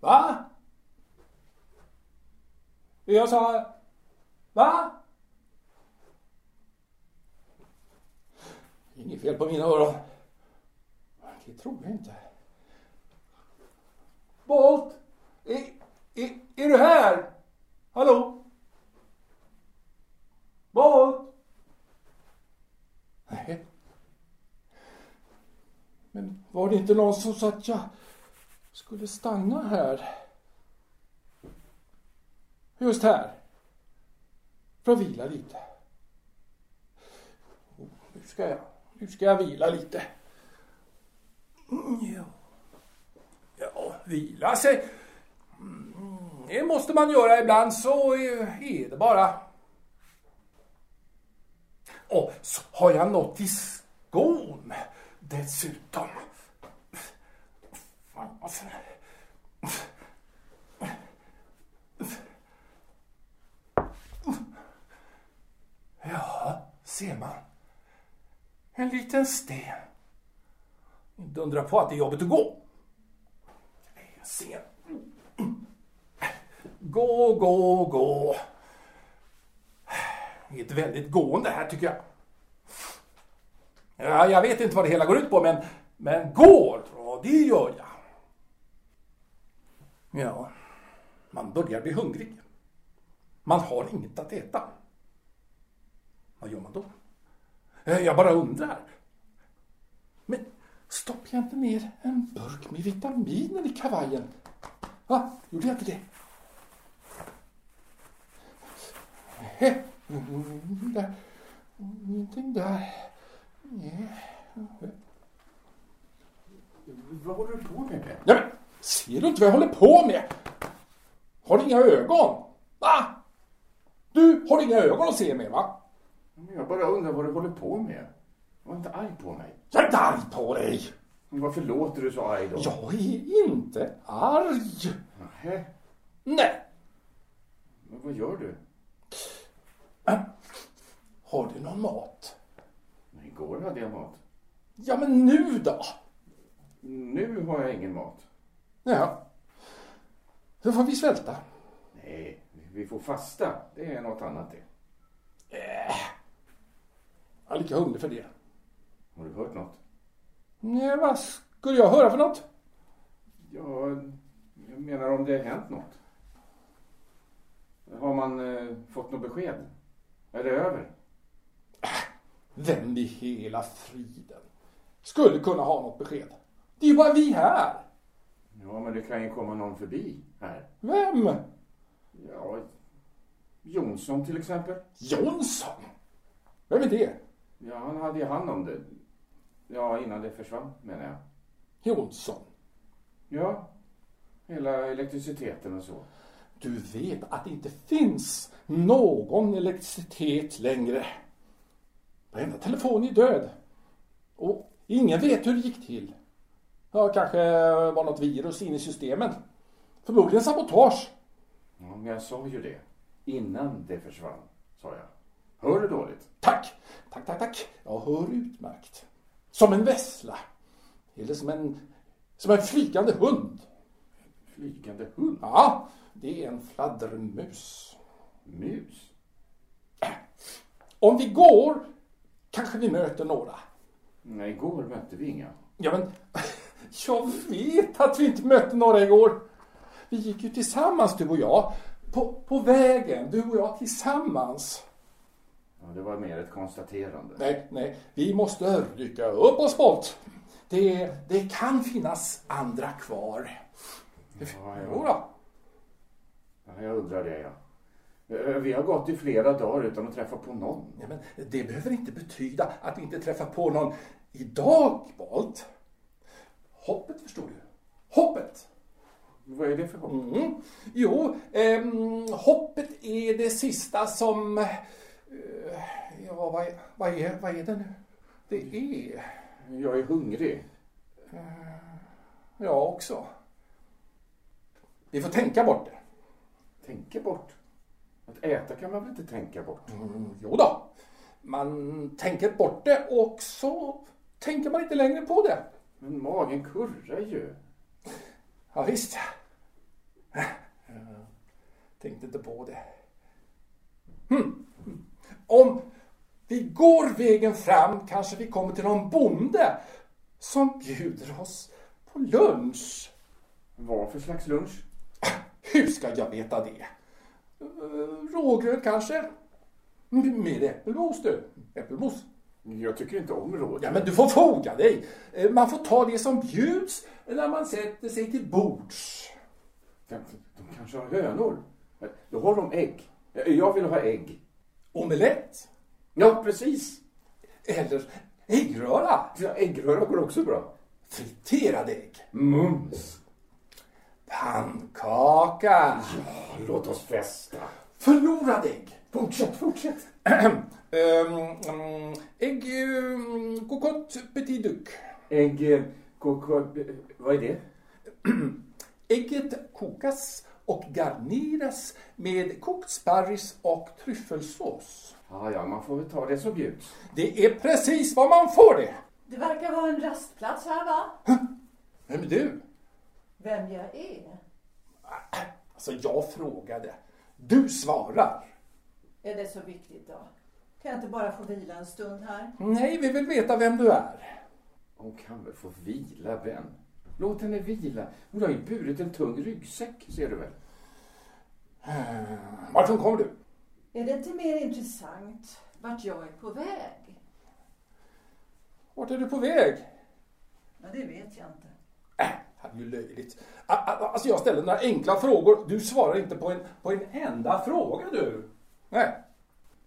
Va? Jag sa... Va? Inget fel på mina öron. Det tror jag inte. Bolt! Är, är, är du här? Hallå? Bolt? Nej. Men var det inte någon som sa att jag skulle stanna här? Just här. För att vila lite. Oh, nu ska jag, nu ska jag vila lite. Mm, Ja, ja vila sig. Mm, Det måste man göra ibland så är det bara. Och så har jag något i skon dessutom. Fan, alltså. Ja, ser man. En liten sten. Inte undra på att det är jobbigt att gå. Jag ser. Gå, gå, gå. Det är ett väldigt gående här tycker jag. Ja, jag vet inte vad det hela går ut på men, men går, ja, det gör jag. Ja, man börjar bli hungrig. Man har inget att äta. Vad gör man då? Eh, jag bara undrar. Men stoppar jag inte ner en burk med vitaminer i kavajen? Va? Gjorde jag inte det? Nähä, mm, mm, mm, ingenting där. Ingenting där. Nej. Vad håller du på med? Nej, men, ser du inte vad jag håller på med? Har du inga ögon? Va? Du har inga ögon att se med va? Men Jag bara undrar vad du håller på med. Var inte arg på mig. Jag är inte arg på dig. Men varför låter du så arg då? Jag är inte arg. Nähä, Nej. men vad gör du? Har du någon mat? Igår hade jag mat. Ja, men nu då? Nu har jag ingen mat. Ja. Då får vi svälta. Nej, vi får fasta. Det är något annat det. Jag är lika hungrig för det. Har du hört något? Nej, vad skulle jag höra för något? Ja, jag menar om det har hänt något. Har man eh, fått något besked? Är det över? Vem i hela friden skulle kunna ha något besked? Det är ju bara vi här. Ja, men det kan ju komma någon förbi här. Vem? Ja, Jonsson till exempel. Jonsson? Vem är det? Ja, han hade ju hand om det. Ja, innan det försvann menar jag. Jonsson? Ja, hela elektriciteten och så. Du vet att det inte finns någon elektricitet längre. Varenda telefon är död. Och ingen vet hur det gick till. Ja, kanske var något virus in i systemen. Förmodligen sabotage. Ja, men jag sa ju det. Innan det försvann, sa jag. Hör du dåligt? Tack, tack, tack, tack. Jag hör utmärkt. Som en vessla. Eller som en, som en flygande hund. Flygande hund? Ja, det är en fladdermus. Mus? Om vi går kanske vi möter några. Nej, igår mötte vi inga. Ja, men jag vet att vi inte mötte några igår. Vi gick ju tillsammans, du och jag. På, på vägen, du och jag tillsammans. Ja, det var mer ett konstaterande. Nej, nej, vi måste rycka upp oss bort. Det, det kan finnas andra kvar. Ja, Jo ja. då. ja, jag undrar det, ja. Eh, Vi har gått i flera dagar utan att träffa på någon. Ja, men det behöver inte betyda att vi inte träffar på någon idag, Bolt. Hoppet, förstår du. Hoppet. Vad är det för hopp? Mm. Jo, ehm, hoppet är det sista som... eh, ja, vad, är- vad, är, vad är det nu? Det är... Jag är hungrig. Jag också. Vi får tänka bort det. Tänka bort. Att äta kan man väl inte tänka bort? Mm, jo då. Man tänker bort det och så tänker man inte längre på det. Men magen kurrar ju. Ja, visst. tänkte inte på det. Hm. Om vi går vägen fram kanske vi kommer till någon bonde som bjuder oss på lunch. Vad för slags lunch? Hur ska jag veta det? Eh, Rågröt kanske? Med äppelmos du. Äppelmos. Jag tycker inte om råd. Ja, men du får foga dig. Eh, Man får ta det som bjuds när man sätter sig till bords. De, kanske har hönor. Då har de ägg. Jag vill ha ägg. Omelett. Ja, precis. Eller äggröra. Ja, äggröra går också bra. Friterad ägg. Mums. Pannkaka. Låt oss festa. Förlorad ägg. Fortsätt, fortsätt. Ehm, mm, ägg... Um, cocotte petit duc. Ägg... eh, Koko... Vad är det? Ägget kokas och garneras med kokt sparris och tryffelsås. Ja, ja, man får väl ta det som bjuds. Det är precis vad man får det. Det verkar vara en rastplats här va? Vem är du? Vem jag är? Alltså, jag frågade. Du svarar. Är det så viktigt då? Kan jag inte bara få vila en stund här? Nej, vi vill veta vem du är. Hon kan väl få vila, vän. Låt henne vila. Hon har ju burit en tung ryggsäck, ser du väl? Varifrån kommer du? Är det inte mer intressant vart jag är på väg? Vart är du på väg? Ja, det vet jag inte. Äh, det är ju löjligt. Alltså jag ställer några enkla frågor. Du svarar inte på en, på en enda fråga du. Nej.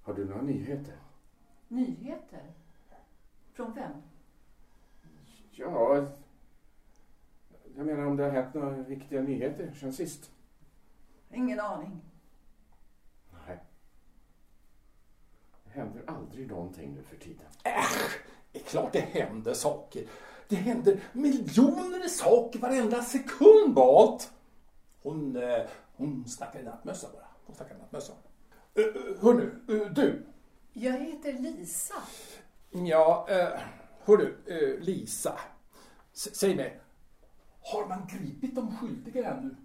Har du några nyheter? Nyheter? Från vem? Ja... Jag menar om det har hänt några viktiga nyheter sen sist. Ingen aning. Nej. Det händer aldrig någonting nu för tiden. Äsch, det är klart det händer saker. Det händer miljoner saker varenda sekund, Balt. Hon, eh, hon snackar i nattmössa bara. Hon snackar i nattmössa. Uh, hörru, uh, du. Jag heter Lisa. Ja, hörru, uh, Lisa. S- säg mig, har man gripit de skyldiga ännu?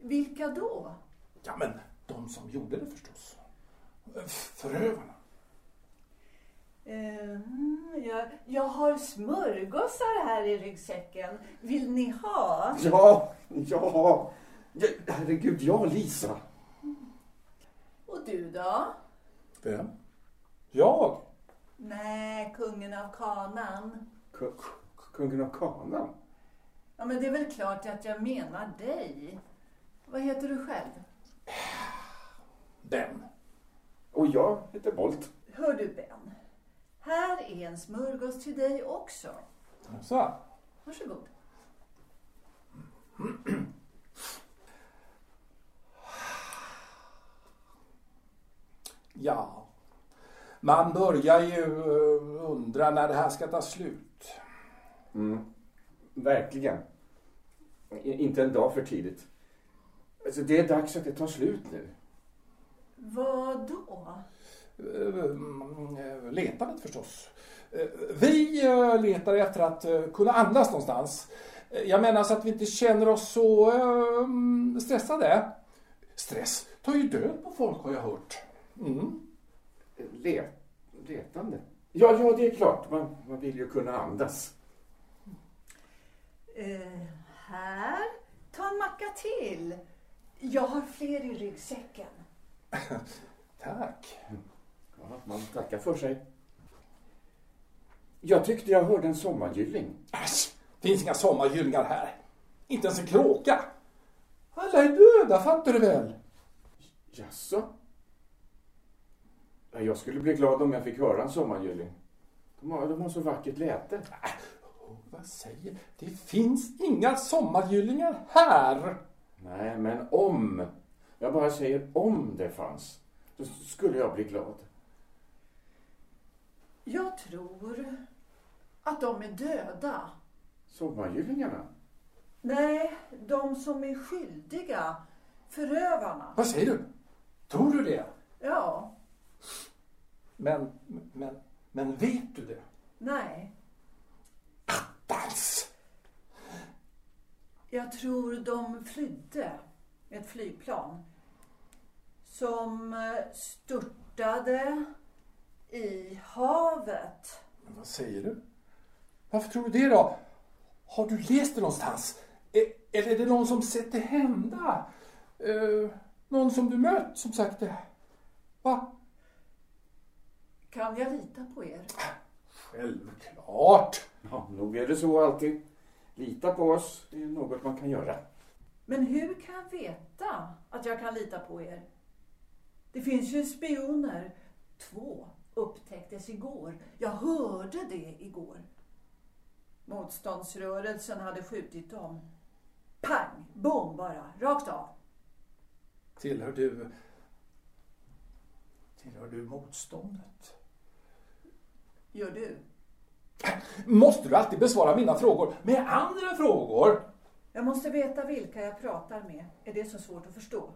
Vilka då? Ja, men de som gjorde det förstås. Eh, Förövarna. Mm, jag, jag har smörgåsar här i ryggsäcken. Vill ni ha? Ja, ja. ja herregud, ja, Lisa. Och du då? Vem? Jag? Nej, kungen av kanan. K- k- kungen av kanan. Ja, men det är väl klart att jag menar dig. Vad heter du själv? Ben. Och jag heter Bolt. Hör du Ben? Här är en smörgås till dig också. Så. Varsågod. Ja, man börjar ju eh, undra när det här ska ta slut. Mm. Verkligen. Inte en dag för tidigt. Alltså, det är dags att det tar slut nu. Vad då? Eh, mm, eh, Letandet förstås. Eh, Vi letar efter att kunna andas någonstans. Jag menar så att vi inte känner oss så stressade. Stress tar ju död på folk har jag hört. Mm. Le letande? Ja, ja, det är klart. Man, man vill ju kunna andas. Eh, här, ta en macka till. Jag har fler i ryggsäcken. Tack. Man tackar för sig. Jag tyckte jag hörde en sommargylling. Äsch, finns inga sommargyllingar här. Inte ens en kråka. Alla är döda, fattar du väl? Jaså? Ja, Jag skulle bli glad om jag fick höra en sommargylling. De har, de har så vackert läte. Oh, vad säger Det finns inga sommargyllingar här. Nej, men om. Jag bara säger om det fanns. Då skulle jag bli glad. Jag tror att de är döda. Sommargyllingarna? Nej, de som är skyldiga. Förövarna. Vad säger du? Tror du det? Ja, Men, men, men vet du det? nej. Dans! Jag tror de flydde med ett flygplan. som eh, störtade i havet. Men vad säger du? Varför tror du det då? Har du läst det någonstans? E- Eller är det någon som sett det hända? Eh, någon som du mött som sagt det? Va? Kan jag lita på er? Självklart. Ja, nog är det så alltid. Lita på oss, det är något man kan göra. Men hur kan jag veta att jag kan lita på er? Det finns ju spioner. Två upptäcktes igår. Jag hörde det igår. Motståndsrörelsen hade skjutit dem. Pang, bom bara, rakt av. Tillhör du... Tillhör du motståndet? Gör du? Måste du alltid besvara mina frågor med andra frågor? Jag måste veta vilka jag pratar med. Är det så svårt att förstå?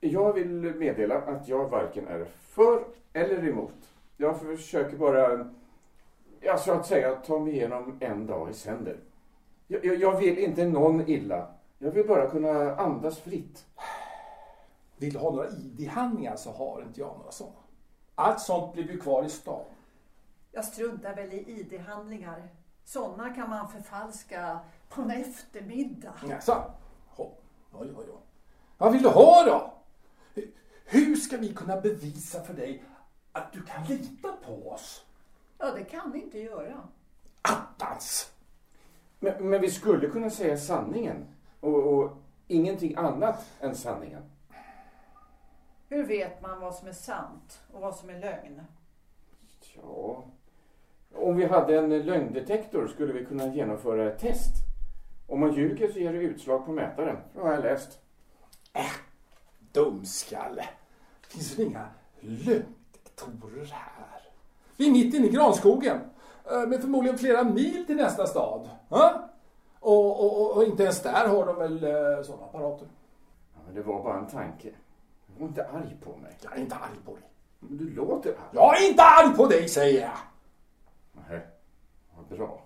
Jag vill meddela att jag varken är för eller emot. Jag försöker bara, ja, så att säga, ta mig igenom en dag i sänder. Jag, jag, jag vill inte någon illa. Jag vill bara kunna andas fritt. Vill du ha några ID-handlingar så har inte jag några sådana. Allt sånt blir ju kvar i stan. Jag struntar väl i ID-handlingar. Sådana kan man förfalska på en eftermiddag. Jaså? Ja, ja, ja. ja. Vad vill du ha då? Hur ska vi kunna bevisa för dig att du kan lita på oss? Ja, det kan vi inte göra. Attans! Men, men vi skulle kunna säga sanningen. Och, och ingenting annat än sanningen. Hur vet man vad som är sant och vad som är lögn? Ja, om vi hade en lögndetektor skulle vi kunna genomföra ett test. Om man ljuger så ger det utslag på mätaren. Det har jag läst. Äh, dumskalle. Finns det inga lögndetektorer här? Vi är mitt inne i granskogen. eh, Med förmodligen flera mil till nästa stad. Ja? Och, och, och, och inte ens där har de väl eh, sådana apparater. Ja, men det var bara en tanke. Var inte arg på mig. Jag är inte arg på dig. Men du låter arg. Jag är inte arg på dig säger jag! Nej, vad bra.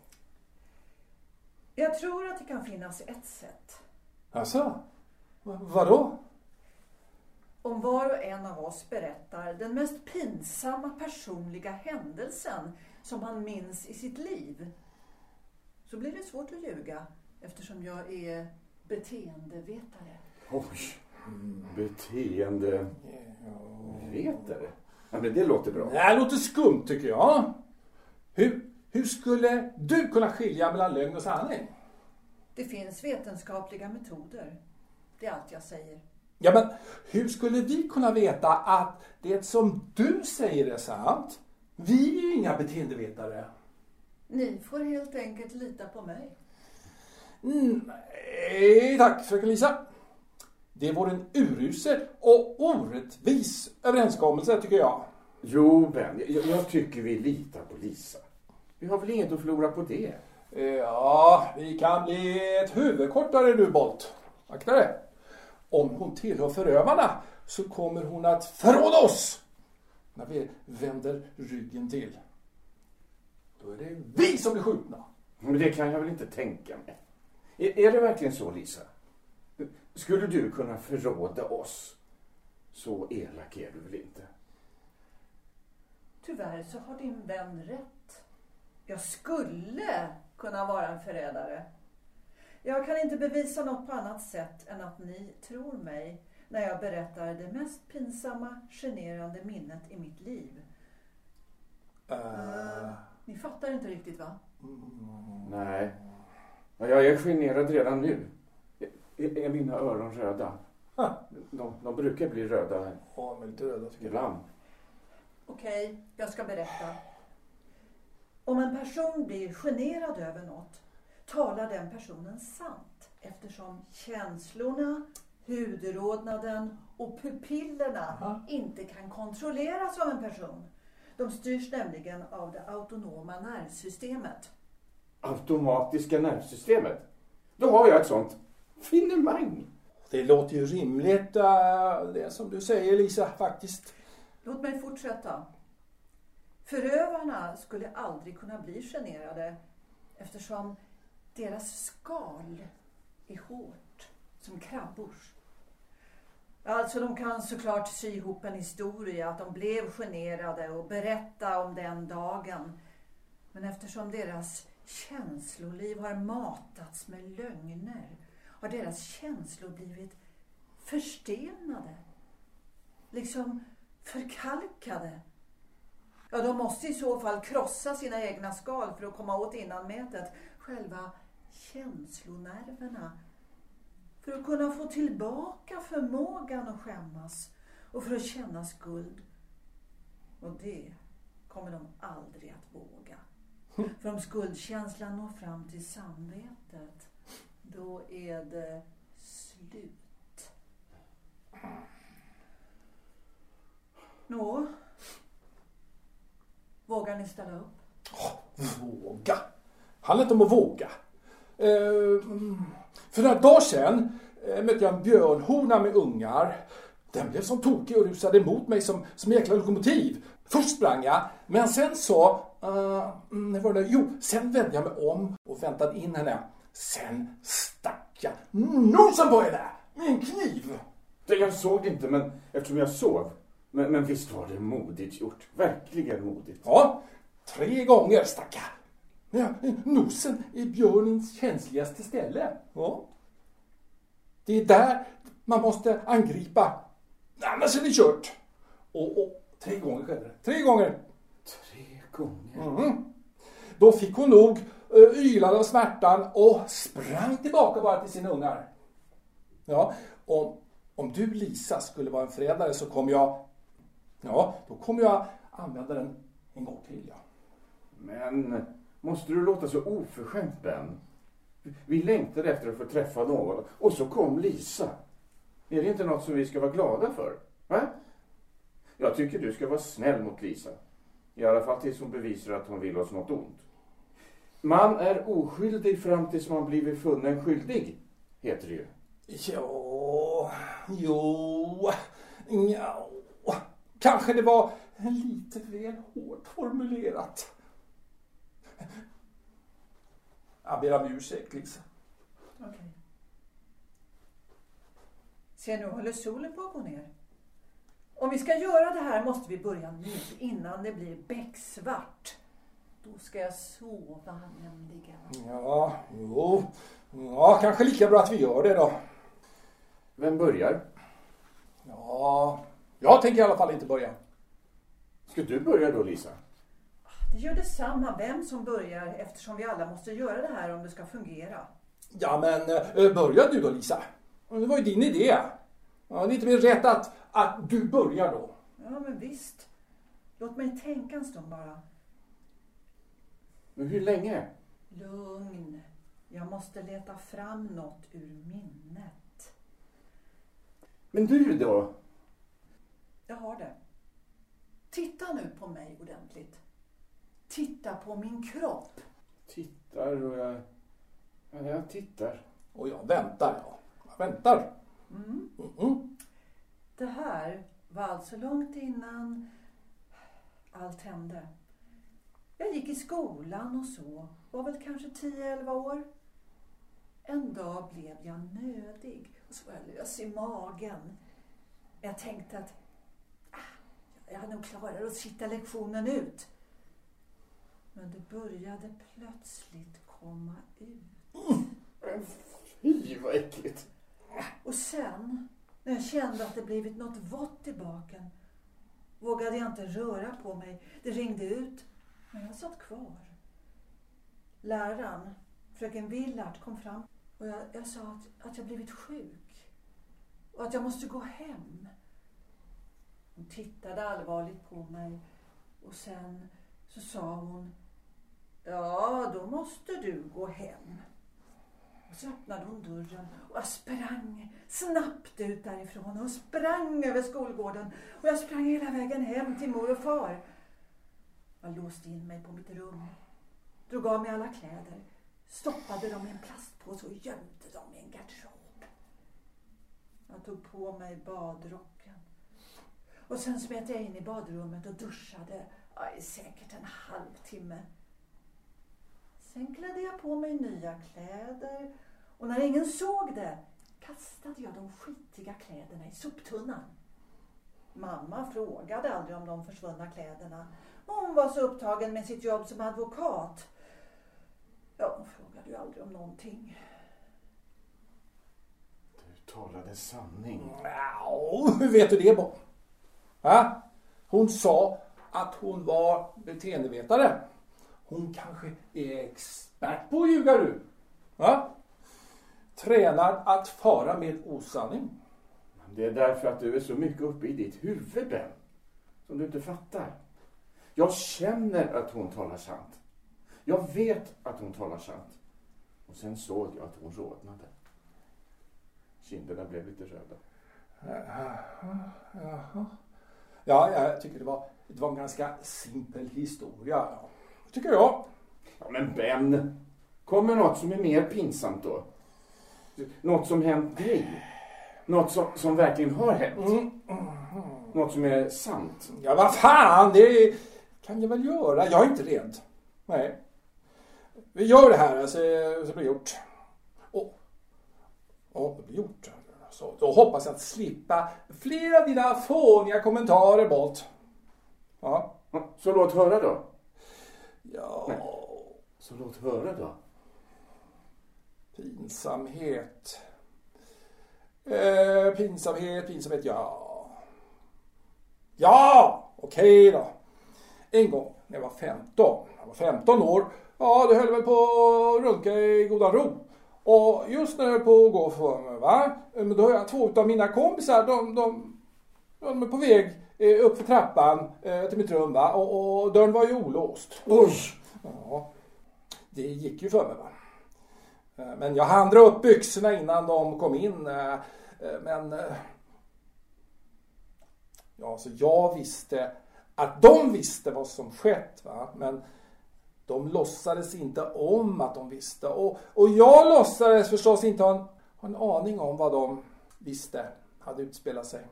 Jag tror att det kan finnas ett sätt. Alltså, vadå? Om var och en av oss berättar den mest pinsamma personliga händelsen som han minns i sitt liv. Så blir det svårt att ljuga eftersom jag är beteendevetare. Oj, beteende... Vetare? Ja, men det låter bra. Det här låter skumt tycker jag. Hur, hur skulle du kunna skilja mellan lögn och sanning? Det finns vetenskapliga metoder. Det är allt jag säger. Ja, men hur skulle vi kunna veta att det som du säger är sant? Vi är ju inga beteendevetare. Ni får helt enkelt lita på mig. Nej, tack fröken Lisa. Det vore en urusel och orättvis överenskommelse tycker jag. Jo, Ben, jag, jag tycker vi litar på Lisa. Vi har väl inget att förlora på det? Ja, vi kan bli ett huvud kortare du Bolt. Akta dig. Om hon tillhör förövarna så kommer hon att förråda oss när vi vänder ryggen till. Då är det vi som blir skjutna. Men det kan jag väl inte tänka mig. Är, är det verkligen så, Lisa? Skulle du kunna förråda oss? Så elak är du väl inte? Tyvärr så har din vän rätt. Jag skulle kunna vara en förrädare. Jag kan inte bevisa något på annat sätt än att ni tror mig när jag berättar det mest pinsamma, generande minnet i mitt liv. Uh, Ni fattar inte riktigt va? Nej. Ja, Jag är generad redan nu. Är, är mina öron röda? De, de brukar bli röda ja, men lite röda tycker jag. ibland. Okej, jag ska berätta. Om en person blir generad över något talar den personen sant eftersom känslorna, hudrodnaden och pupillerna Aha. inte kan kontrolleras av en person. De styrs nämligen av det autonoma nervsystemet. Automatiska nervsystemet. Då har jag ett sånt finemang. Det låter ju rimligt eh, det som du säger Lisa faktiskt. Låt mig fortsätta. Förövarna skulle aldrig kunna bli generade eftersom deras skal är hårt som krabbors. Alltså de kan såklart sy ihop en historia att de blev generade och berätta om den dagen. Men eftersom deras känsloliv har matats med lögner har deras känslor blivit förstenade. Liksom förkalkade. Ja, de måste i så fall krossa sina egna skal för att komma åt innanmätet. Själva känslonerverna. För att kunna få tillbaka förmågan att skämmas och för att känna skuld. Och det kommer de aldrig att våga. För om skuldkänslan når fram till samvetet, då är det slut. Nå? Vågar ni ställa upp? Våga? handlar inte om att våga. Eh, för några dagar sedan eh, mötte jag en björnhona med ungar. Den blev som tokig och rusade emot mig som, som en jäkla lokomotiv. Först sprang jag, men sen så... Uh, var det? Jo, sen vände jag mig om och väntade in henne. Sen stack jag nosen på henne med en kniv. Jag såg det inte, men eftersom jag sov. Men, men visst var det modigt gjort. Verkligen modigt. Ja, tre gånger stack jag. Ja, nosen är björnens känsligaste ställe. Ja. Det är där man måste angripa. Annars är det kört. Och, och tre gånger skedde det. Tre gånger. Tre gånger? Mm. Då fick hon nog uh, ylade av smärtan och sprang tillbaka bara till sina ungar. Ja, om, om du Lisa skulle vara en förrädare så kommer jag... Ja, då kommer jag använda den en gång till. Ja. Men Måste du låta så oförskämt, Ben? Vi längtade efter att få träffa någon och så kom Lisa. Är det inte något som vi ska vara glada för? Va? Jag tycker du ska vara snäll mot Lisa. I alla fall tills hon bevisar att hon vill oss något ont. Man är oskyldig fram tills man blivit funnen skyldig, heter det ju. Ja, jo, ja. Kanske det var lite väl hårt formulerat. Jag ber om ursäkt, Lisa. Okej. Okay. Se, nu håller solen på att gå ner. Om vi ska göra det här måste vi börja nu, innan det blir becksvart. Då ska jag sova nämligen. Ja, jo. Ja, kanske lika bra att vi gör det då. Vem börjar? Ja, jag tänker i alla fall inte börja. Ska du börja då, Lisa? Det gör detsamma vem som börjar eftersom vi alla måste göra det här om det ska fungera. Ja, men äh, börja du då Lisa. Det var ju din idé. Ja, det är inte mer rätt att, att du börjar då. Ja, men visst. Låt mig tänka en stund bara. Men hur länge? Lugn. Jag måste leta fram något ur minnet. Men du då? Jag har det. Titta nu på mig ordentligt. Titta på min kropp. Tittar och jag... Ja, jag tittar. Och jag väntar, ja. Jag väntar. Mm. Mm. Det här var alltså långt innan allt hände. Jag gick i skolan och så. Var väl kanske 10-11 år. En dag blev jag nödig och så var jag lös i magen. Jag tänkte att ah, jag hade nog klarat att sitta lektionen ut. Men det började plötsligt komma ut. Mm. Fy vad äckligt. Och sen, när jag kände att det blivit något vått i baken, vågade jag inte röra på mig. Det ringde ut, men jag satt kvar. Läraren, fröken Willard, kom fram och jag, jag sa att, att jag blivit sjuk och att jag måste gå hem. Hon tittade allvarligt på mig och sen så sa hon Ja, då måste du gå hem. Och så öppnade hon dörren och jag sprang snabbt ut därifrån och sprang över skolgården. Och jag sprang hela vägen hem till mor och far. Jag låste in mig på mitt rum, drog av mig alla kläder, stoppade dem i en plastpåse och gömde dem i en garderob. Jag tog på mig badrocken. Och sen smet jag in i badrummet och duschade i säkert en halvtimme. Sen klädde jag på mig nya kläder och när ingen såg det kastade jag de skitiga kläderna i soptunnan. Mamma frågade aldrig om de försvunna kläderna. Hon var så upptagen med sitt jobb som advokat. Ja, hon frågade ju aldrig om någonting. Du talade sanning. Ja, hur vet du det Bob? Va? Hon sa att hon var beteendevetare. Hon kanske är expert på att ljuga du. Va? Tränar att fara med osanning. Det är därför att du är så mycket uppe i ditt huvud, Ben. Som du inte fattar. Jag känner att hon talar sant. Jag vet att hon talar sant. Och sen såg jag att hon rodnade. Kinderna blev lite röda. Jaha. Ja, jag tycker det var, det var en ganska simpel historia. Tycker jag. Ja, men Ben, kommer något som är mer pinsamt då? Något som hänt dig? Något som, som verkligen har hänt? Mm. Något som är sant? Ja, vad fan, det kan jag väl göra. Jag är inte rädd. Nej. Vi gör det här så, så blir det gjort. Och, och det blir gjort. Så då hoppas jag att slippa flera av dina fåniga kommentarer, Bolt. Ja. Så låt höra då. Ja. Så låt höra då. Pinsamhet. Eh, pinsamhet, pinsamhet, ja. Ja, okej då. En gång när jag var 15, jag var 15 år, ja det höll väl på att runka i godan ro. Och just när jag höll på att gå för mig, va? Men då har jag två av mina kompisar, de, de, de är på väg eh, upp för trappan eh, till mitt rum va? Och, och dörren var ju olåst. Oj! Ja, det gick ju för mig va. Eh, Men jag hann dra upp byxorna innan de kom in. eh, eh, Men... eh, Ja, så jag visste att de visste vad som skett. Va? Men de låtsades inte om att de visste. Och, och jag låtsades förstås inte ha en, ha en aning om vad de visste hade utspelat sig.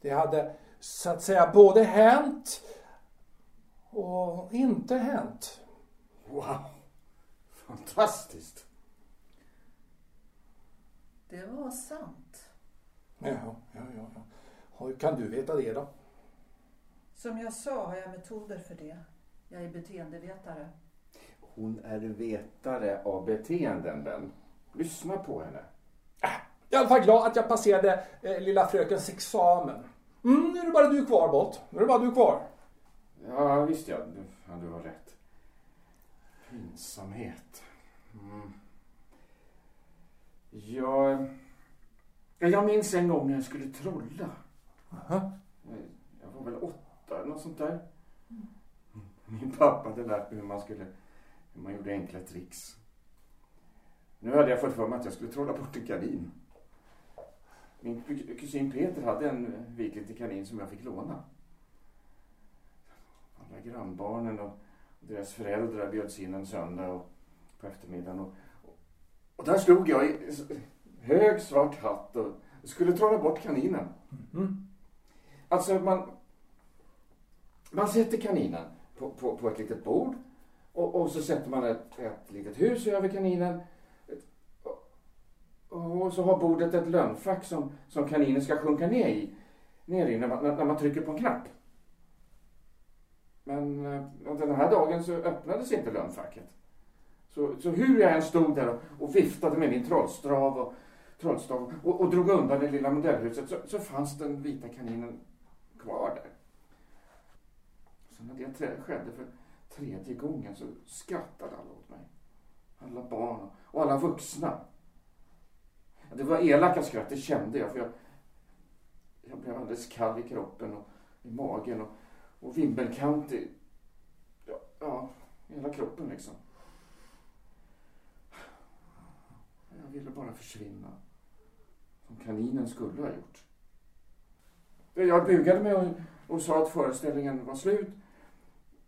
Det hade så att säga både hänt och inte hänt. Wow! Fantastiskt! Det var sant. Ja, ja, ja. ja. Hur kan du veta det då? Som jag sa har jag metoder för det. Jag är beteendevetare. Hon är vetare av beteenden, Ben. Lyssna på henne. I alla fall glad att jag passerade eh, lilla frökens examen. Mm, nu är det bara du kvar, Bolt. Nu är det bara du kvar. Ja, visst ja. Du, ja, du har rätt. Pinsamhet. Mm. Jag... ja, Jag minns en gång när jag skulle trolla. Aha. Jag var väl åtta eller något sånt där. Min pappa hade lärt mig hur man skulle... Hur man gjorde enkla tricks. Nu hade jag fått för mig att jag skulle trolla bort en kanin. Min kusin Peter hade en vit liten kanin som jag fick låna. Alla grannbarnen och deras föräldrar bjöds in en söndag och på eftermiddagen. Och, och där stod jag i hög svart hatt och skulle trolla bort kaninen. Mm. Alltså man, man sätter kaninen på, på, på ett litet bord och, och så sätter man ett, ett litet hus över kaninen. Och, så har bordet ett lönnfack som, som kaninen ska sjunka ner i, ner i när, man, när man trycker på en knapp. Men eh, den här dagen så öppnades inte lönnfacket. Så, så hur jag än stod där och, och viftade med min trollstav och, trollstav och, och drog undan det lilla modellhuset så, så fanns den vita kaninen kvar där. Så när det skedde för tredje gången så skrattade alla åt mig. Alla barn och alla vuxna. Det var elaka skratt, det kände jag för jag, jag blev alldeles kall i kroppen och i magen och, och vimbelkant i ja, ja, hela kroppen liksom. Jag ville bara försvinna. Som kaninen skulle ha gjort. Jag bugade mig och, och sa att föreställningen var slut.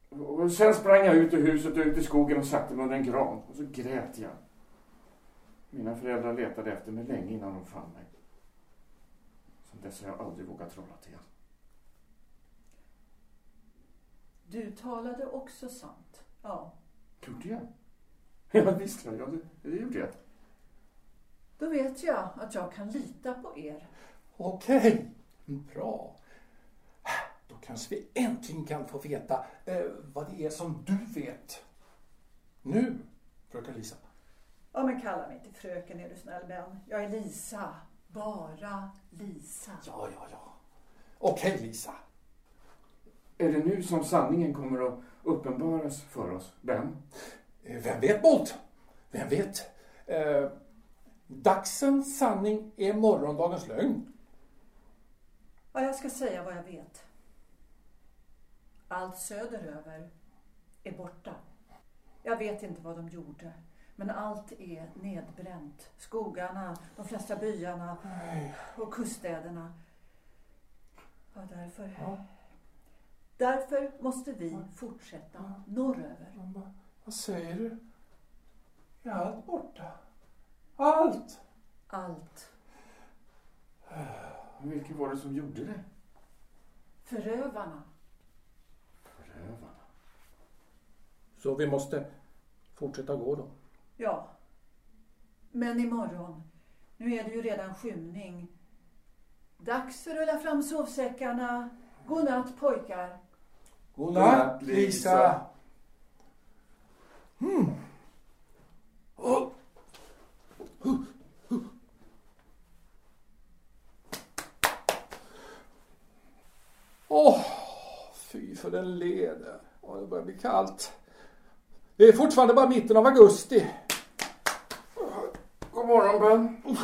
Och sen sprang jag ut ur huset och ut i skogen och satte mig under en gran. Och så grät jag. Mina föräldrar letade efter mig länge innan de fann mig. Sen dess har jag aldrig vågat trolla till igen. Du talade också sant. Ja. Gjorde jag? Ja, visst ja. det gjorde jag. Då vet jag att jag kan lita på er. Okej, bra. Då kanske vi äntligen kan få veta eh, vad det är som du vet. Nu, fröken Lisa. Ja, men kalla mig inte fröken är du snäll Ben. Jag är Lisa. Bara Lisa. Ja, ja, ja. Okej, Lisa. Är det nu som sanningen kommer att uppenbaras för oss, Ben? Eh, Vem vet, Bolt? Vem vet? Eh, dagsens sanning är morgondagens lögn. Ja, jag ska säga vad jag vet. Allt söderöver är borta. Jag vet inte vad de gjorde. Men allt är nedbränt. Skogarna, de flesta byarna och kuststäderna. Ja, därför. Ja. Därför måste vi fortsätta norröver. Vad, vad säger du? Är allt borta? Allt? Allt. Vilka var det som gjorde det? Förövarna. Förövarna. Så vi måste fortsätta gå då? Ja. Men imorgon, nu är det ju redan skymning. Dags att rulla fram sovsäckarna. God natt pojkar. Godnatt, Lisa. Hmm. Oh. Åh, fy för den leder. Åh, det börjar bli kallt. Det är fortfarande bara mitten av augusti. God morgon, Ben.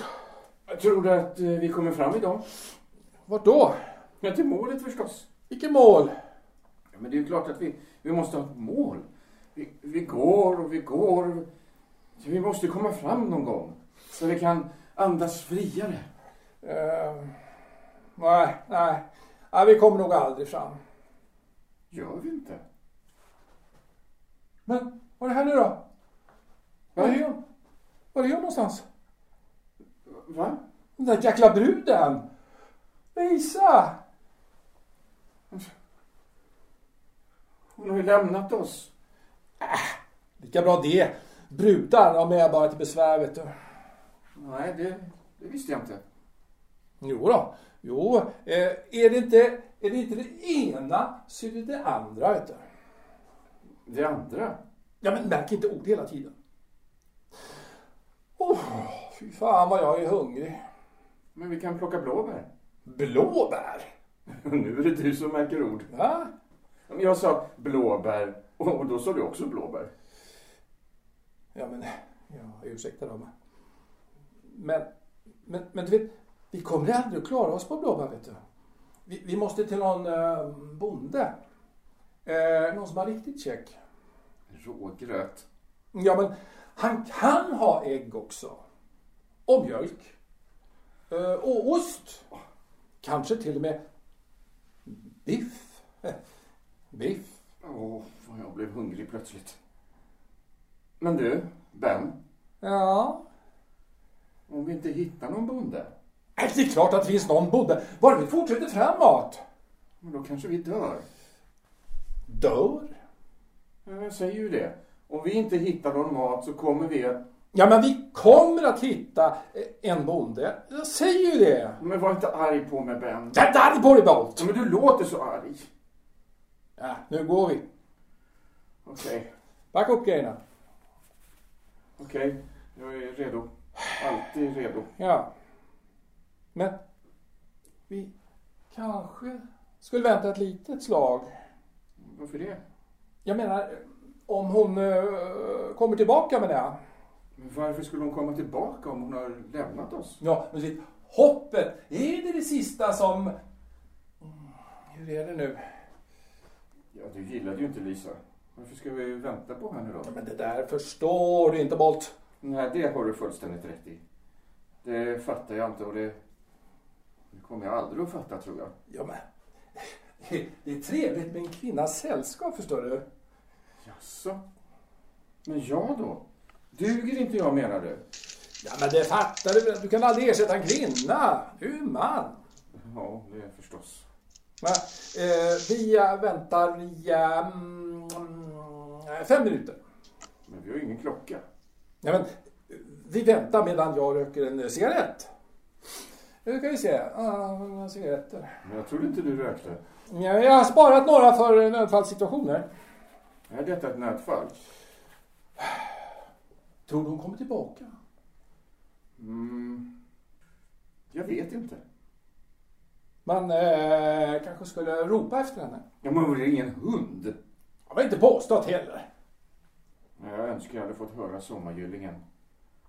Jag tror du att eh, vi kommer fram idag? Vart då? Ja, till målet förstås. Vilket mål? Ja, men det är ju klart att vi, vi måste ha ett mål. Vi, vi går och vi går. Så vi måste komma fram någon gång. Så vi kan andas friare. Eh, nej, nej. nej. Vi kommer nog aldrig fram. Gör vi inte? Men vad är det här nu då? Var är hon? Var är hon någonstans? Va? Den där jäkla bruden! Lisa! Hon har ju lämnat oss. Lika bra det. Brudar, de är bara till besvär vet du. Nej, det, det visste jag inte. Jo då. Jo, eh, är, det inte, är det inte det ena så är det det andra vet du. Det andra? Ja men märk inte ord hela tiden. Oh, fy fan vad jag är hungrig. Men vi kan plocka blåbär. Blåbär? nu är det du som märker ord. Va? Men Jag sa blåbär och då sa du också blåbär. Ja men, ja, ursäkta men- Men, men, men du vet, vi kommer aldrig att klara oss på blåbär vet du. Vi, vi måste till någon eh, bonde. Eh, någon som har riktigt check. Rågröt. Ja men, han kan ha ägg också. Och mjölk. Eh, och ost. Kanske till och med biff. Biff. Åh, vad jag blev hungrig plötsligt. Men du, Ben. Ja. Om vi inte hittar någon bonde, Det är klart att det finns någon bonde. Bara vi fortsätter framåt. men då kanske vi dör. Dör? Ja, Jag säger ju det. Om vi inte hittar någon mat så kommer vi att... Ja, men vi kommer att hitta eh, en bonde. Jag säger ju det. Men var inte arg på mig, Ben. Jag är arg på dig, Bolt. Ja, men du låter så arg. Ja, nu går vi. Okej, Packa upp grejerna. okej. Jag är redo. Alltid redo. Ja. Men vi kanske skulle vänta ett litet slag. Varför det? Jag menar, om hon eh, kommer tillbaka med det. Men varför skulle hon komma tillbaka om hon har lämnat oss? Ja, men sitt hoppet, är det det sista som... Hur är det nu? Ja, du gillade ju inte Lisa. Varför ska vi vänta på henne då? Ja, men det där förstår du inte, Bolt. Nej, det har du fullständigt rätt i. Det fattar jag inte och det, det kommer jag aldrig att fatta tror jag. Ja, men det, det är trevligt med en kvinnas sällskap, förstår du. Jaså? Men jag då? Duger inte jag menar du? Ja, men det fattar du väl. Du kan aldrig ersätta en kvinna. Du är man. Ja, det är förstås. Va? Eh, vi väntar i eh, mm, fem minuter. Men vi har ju ingen klocka. Ja, men, eh, vi väntar medan jag röker en cigarett. Nu ska vi se. Ah, cigaretter. Men jag trodde inte du rökte. Ja, jag har sparat några för nödfallssituationer. Är detta ett nödfall? Tror du hon kommer tillbaka? Mm. Jag vet inte. Man eh, kanske skulle ropa efter henne. Ja, men hon är ingen hund. Jag har inte påstått heller. Jag önskar jag hade fått höra Sommargyllingen.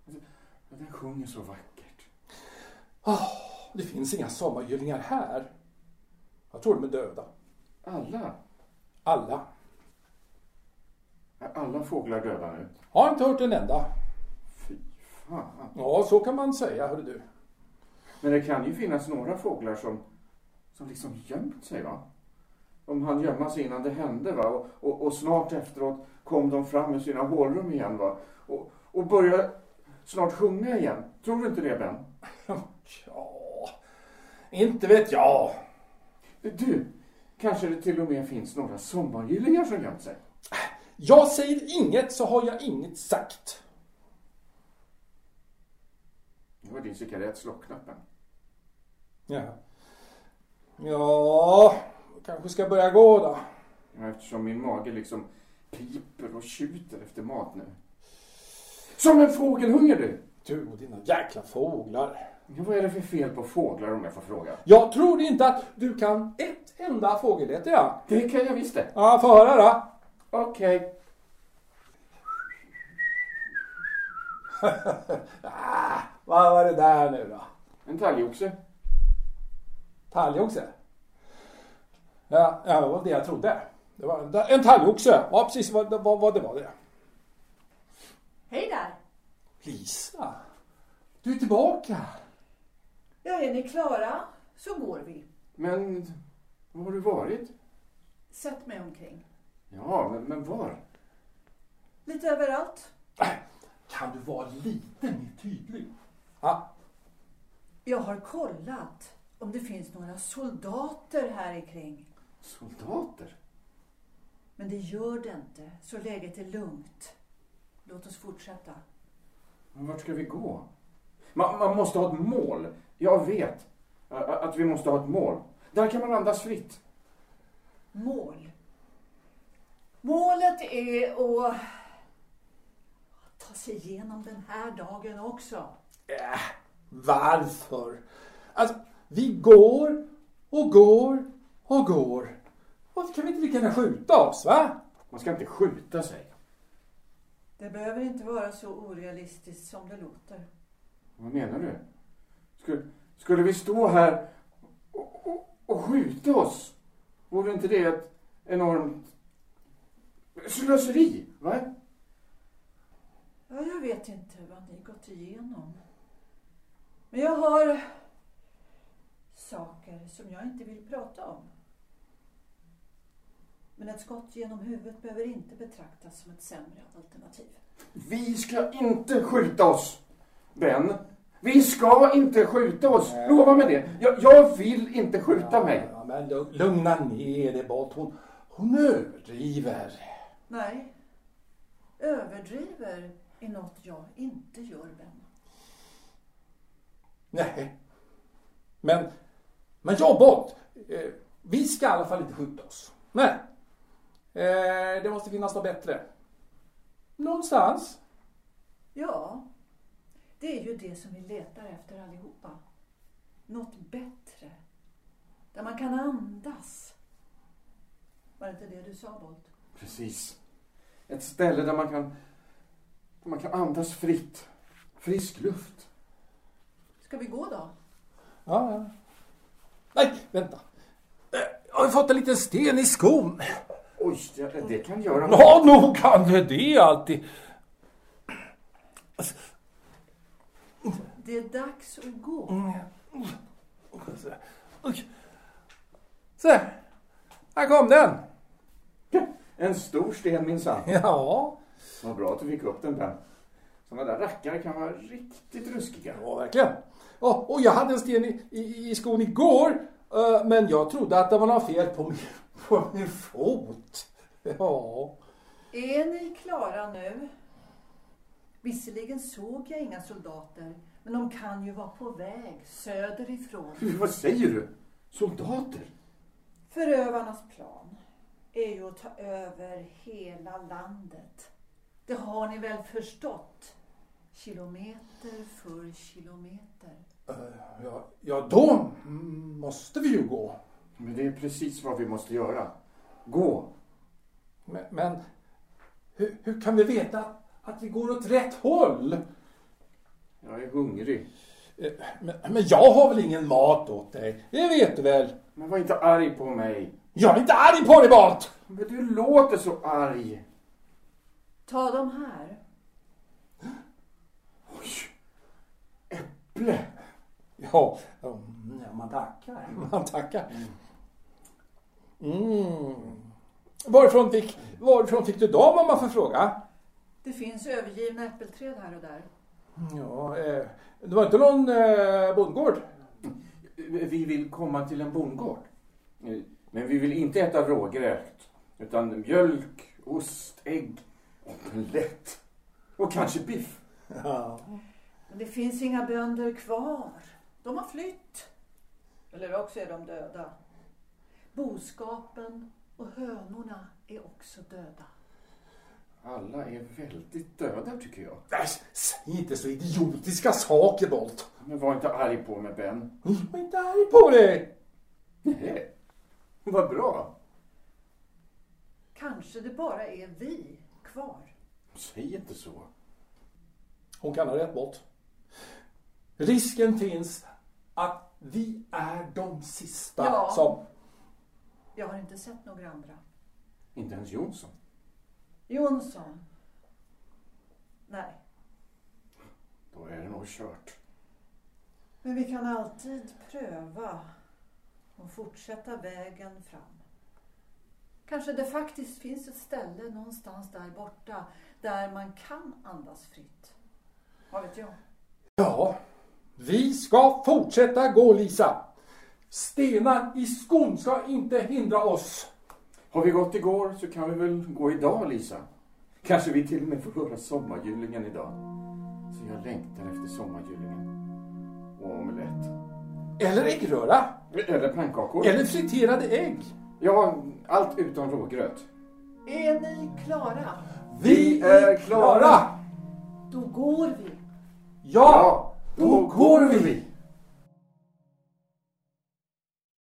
Alltså, Den sjunger så vackert. Oh, det finns inga sommargyllingar här. Jag tror de är döda. Alla? Alla. Alla fåglar döda nu? Har inte hört en enda. Fy fan. Ja, så kan man säga, hörru du. Men det kan ju finnas några fåglar som, som liksom gömt sig va? De hann gömma sig innan det hände va? Och, och, och snart efteråt kom de fram ur sina hålrum igen va? Och, och började snart sjunga igen. Tror du inte det Ben? Ja, inte vet jag. Du, kanske det till och med finns några sommargillingar som gömt sig? Jag säger inget så har jag inget sagt. Nu har din cigarett slocknat. Ja. Ja, kanske ska börja gå då. Ja, Eftersom min mage liksom piper och tjuter efter mat nu. Som en fågelhunger du! Du och dina jäkla fåglar. Ja, vad är det för fel på fåglar om jag får fråga? Jag tror inte att du kan ett enda fågelläte, ja. Det kan jag visst det. Ja, få höra då. Okej. Ah, vad var det där nu då? En talgoxe. Talgoxe? Ja, ja, det var det jag trodde. Det var en talgoxe. Ja, precis vad, vad, vad det var det. Hej där! Lisa, du är tillbaka. Ja, är ni klara så går vi. Men var har du varit? Sätt mig omkring. Ja, men, men var? Lite överallt. Kan du vara lite mer tydlig? Ja, Jag har kollat om det finns några soldater här kring. Soldater? Men det gör det inte, så läget är lugnt. Låt oss fortsätta. Men vart ska vi gå? Man, man måste ha ett mål. Jag vet att vi måste ha ett mål. Där kan man andas fritt. Mål. Målet är att ta sig igenom den här dagen också. Äh, varför? Alltså, vi går och går och går. Varför kan vi inte lika gärna skjuta oss, va? Man ska inte skjuta sig. Det behöver inte vara så orealistiskt som det låter. Vad menar du? Skulle, skulle vi stå här och, och, och skjuta oss? Vore inte det ett enormt slöseri? Va? Ja, jag vet inte vad ni gått igenom. Men jag har saker som jag inte vill prata om. Men ett skott genom huvudet behöver inte betraktas som ett sämre alternativ. Vi ska inte skjuta oss, Ben. Vi ska inte skjuta oss. Lova mig det. Jag, jag vill inte skjuta mig. Ja, men lugn- lugna ner dig bort. Hon, hon överdriver. Nej, överdriver är något jag inte gör, Ben. Nej. Men, men jobbigt. Eh, vi ska i alla fall inte skjuta oss. Nej. Eh, det måste finnas något bättre. Någonstans. Ja, det är ju det som vi letar efter allihopa. Något bättre. Där man kan andas. Var det inte det du sa, Bolt? Precis. Ett ställe där man kan, där man kan andas fritt. Frisk luft. Ska vi gå då? Ja, ja. Nej, vänta. Eh, Jag har fått en liten sten i skon. Oj, det, det kan göra Ja, nog kan det det alltid. Det är dags att gå. Oj. Så, här kom den. En stor sten minsann. Ja, Vad bra att du fick upp den Ben. Sådana där rackare kan vara riktigt ruskiga. ja verkligen. Och, och jag hade en sten i, i, i skon igår, eh, men jag trodde att det var något fel på min, på min fot. Ja. Är ni klara nu? Visserligen såg jag inga soldater, men de kan ju vara på väg söderifrån. Vad säger du? Soldater? Förövarnas plan är ju att ta över hela landet. Det har ni väl förstått? Kilometer för kilometer. Eh, Ja, ja, då måste vi ju gå. Men det är precis vad vi måste göra. Gå. Men, men hur, hur kan vi veta att vi går åt rätt håll? Jag är hungrig. Eh, Men, men jag har väl ingen mat åt dig? Det vet du väl? Men var inte arg på mig. Jag är inte arg på dig, Bart! Men du låter så arg. Ta dem här. Oj. Äpple. Ja, ja, man tackar. Man tackar. Mm. Varifrån, fick, varifrån fick du dem om man får fråga? Det finns övergivna äppelträd här och där. Ja, eh, det var inte någon eh, bondgård? Vi vill komma till en bondgård. Men vi vill inte äta rågröt. Utan mjölk, ost, ägg, omelett. Och kanske biff. Ja. Men det finns inga bönder kvar. De har flytt. Eller också är de döda. Boskapen och hönorna är också döda. Alla är väldigt döda tycker jag. Nej, säg inte så idiotiska saker, Bolt. Men var inte arg på mig Ben. Jag är inte arg på dig. Nej. Vad bra. Kanske det bara är vi kvar. Säg inte så. Hon kan ha rätt, Bolt. Risken finns att vi är de sista Ja. som... Jag har inte sett några andra. Inte ens Jonsson. Jonsson? Nej. Då är det nog kört. Men vi kan alltid pröva och fortsätta vägen fram. Kanske det faktiskt finns ett ställe någonstans där borta där man kan andas fritt. Vad vet jag? Ja, vi ska fortsätta gå, Lisa. Stenar i skon ska inte hindra oss. Har vi gått igår så kan vi väl gå idag Lisa. Kanske vi till och med får höra sommargyllingen idag. Så jag längtar efter sommargyllingen. Och omelett. Eller äggröra. Eller pannkakor. Eller friterade ägg. Ja, allt utom rågröt. Är ni klara? Vi är klara. Då går vi. Ja, då går vi.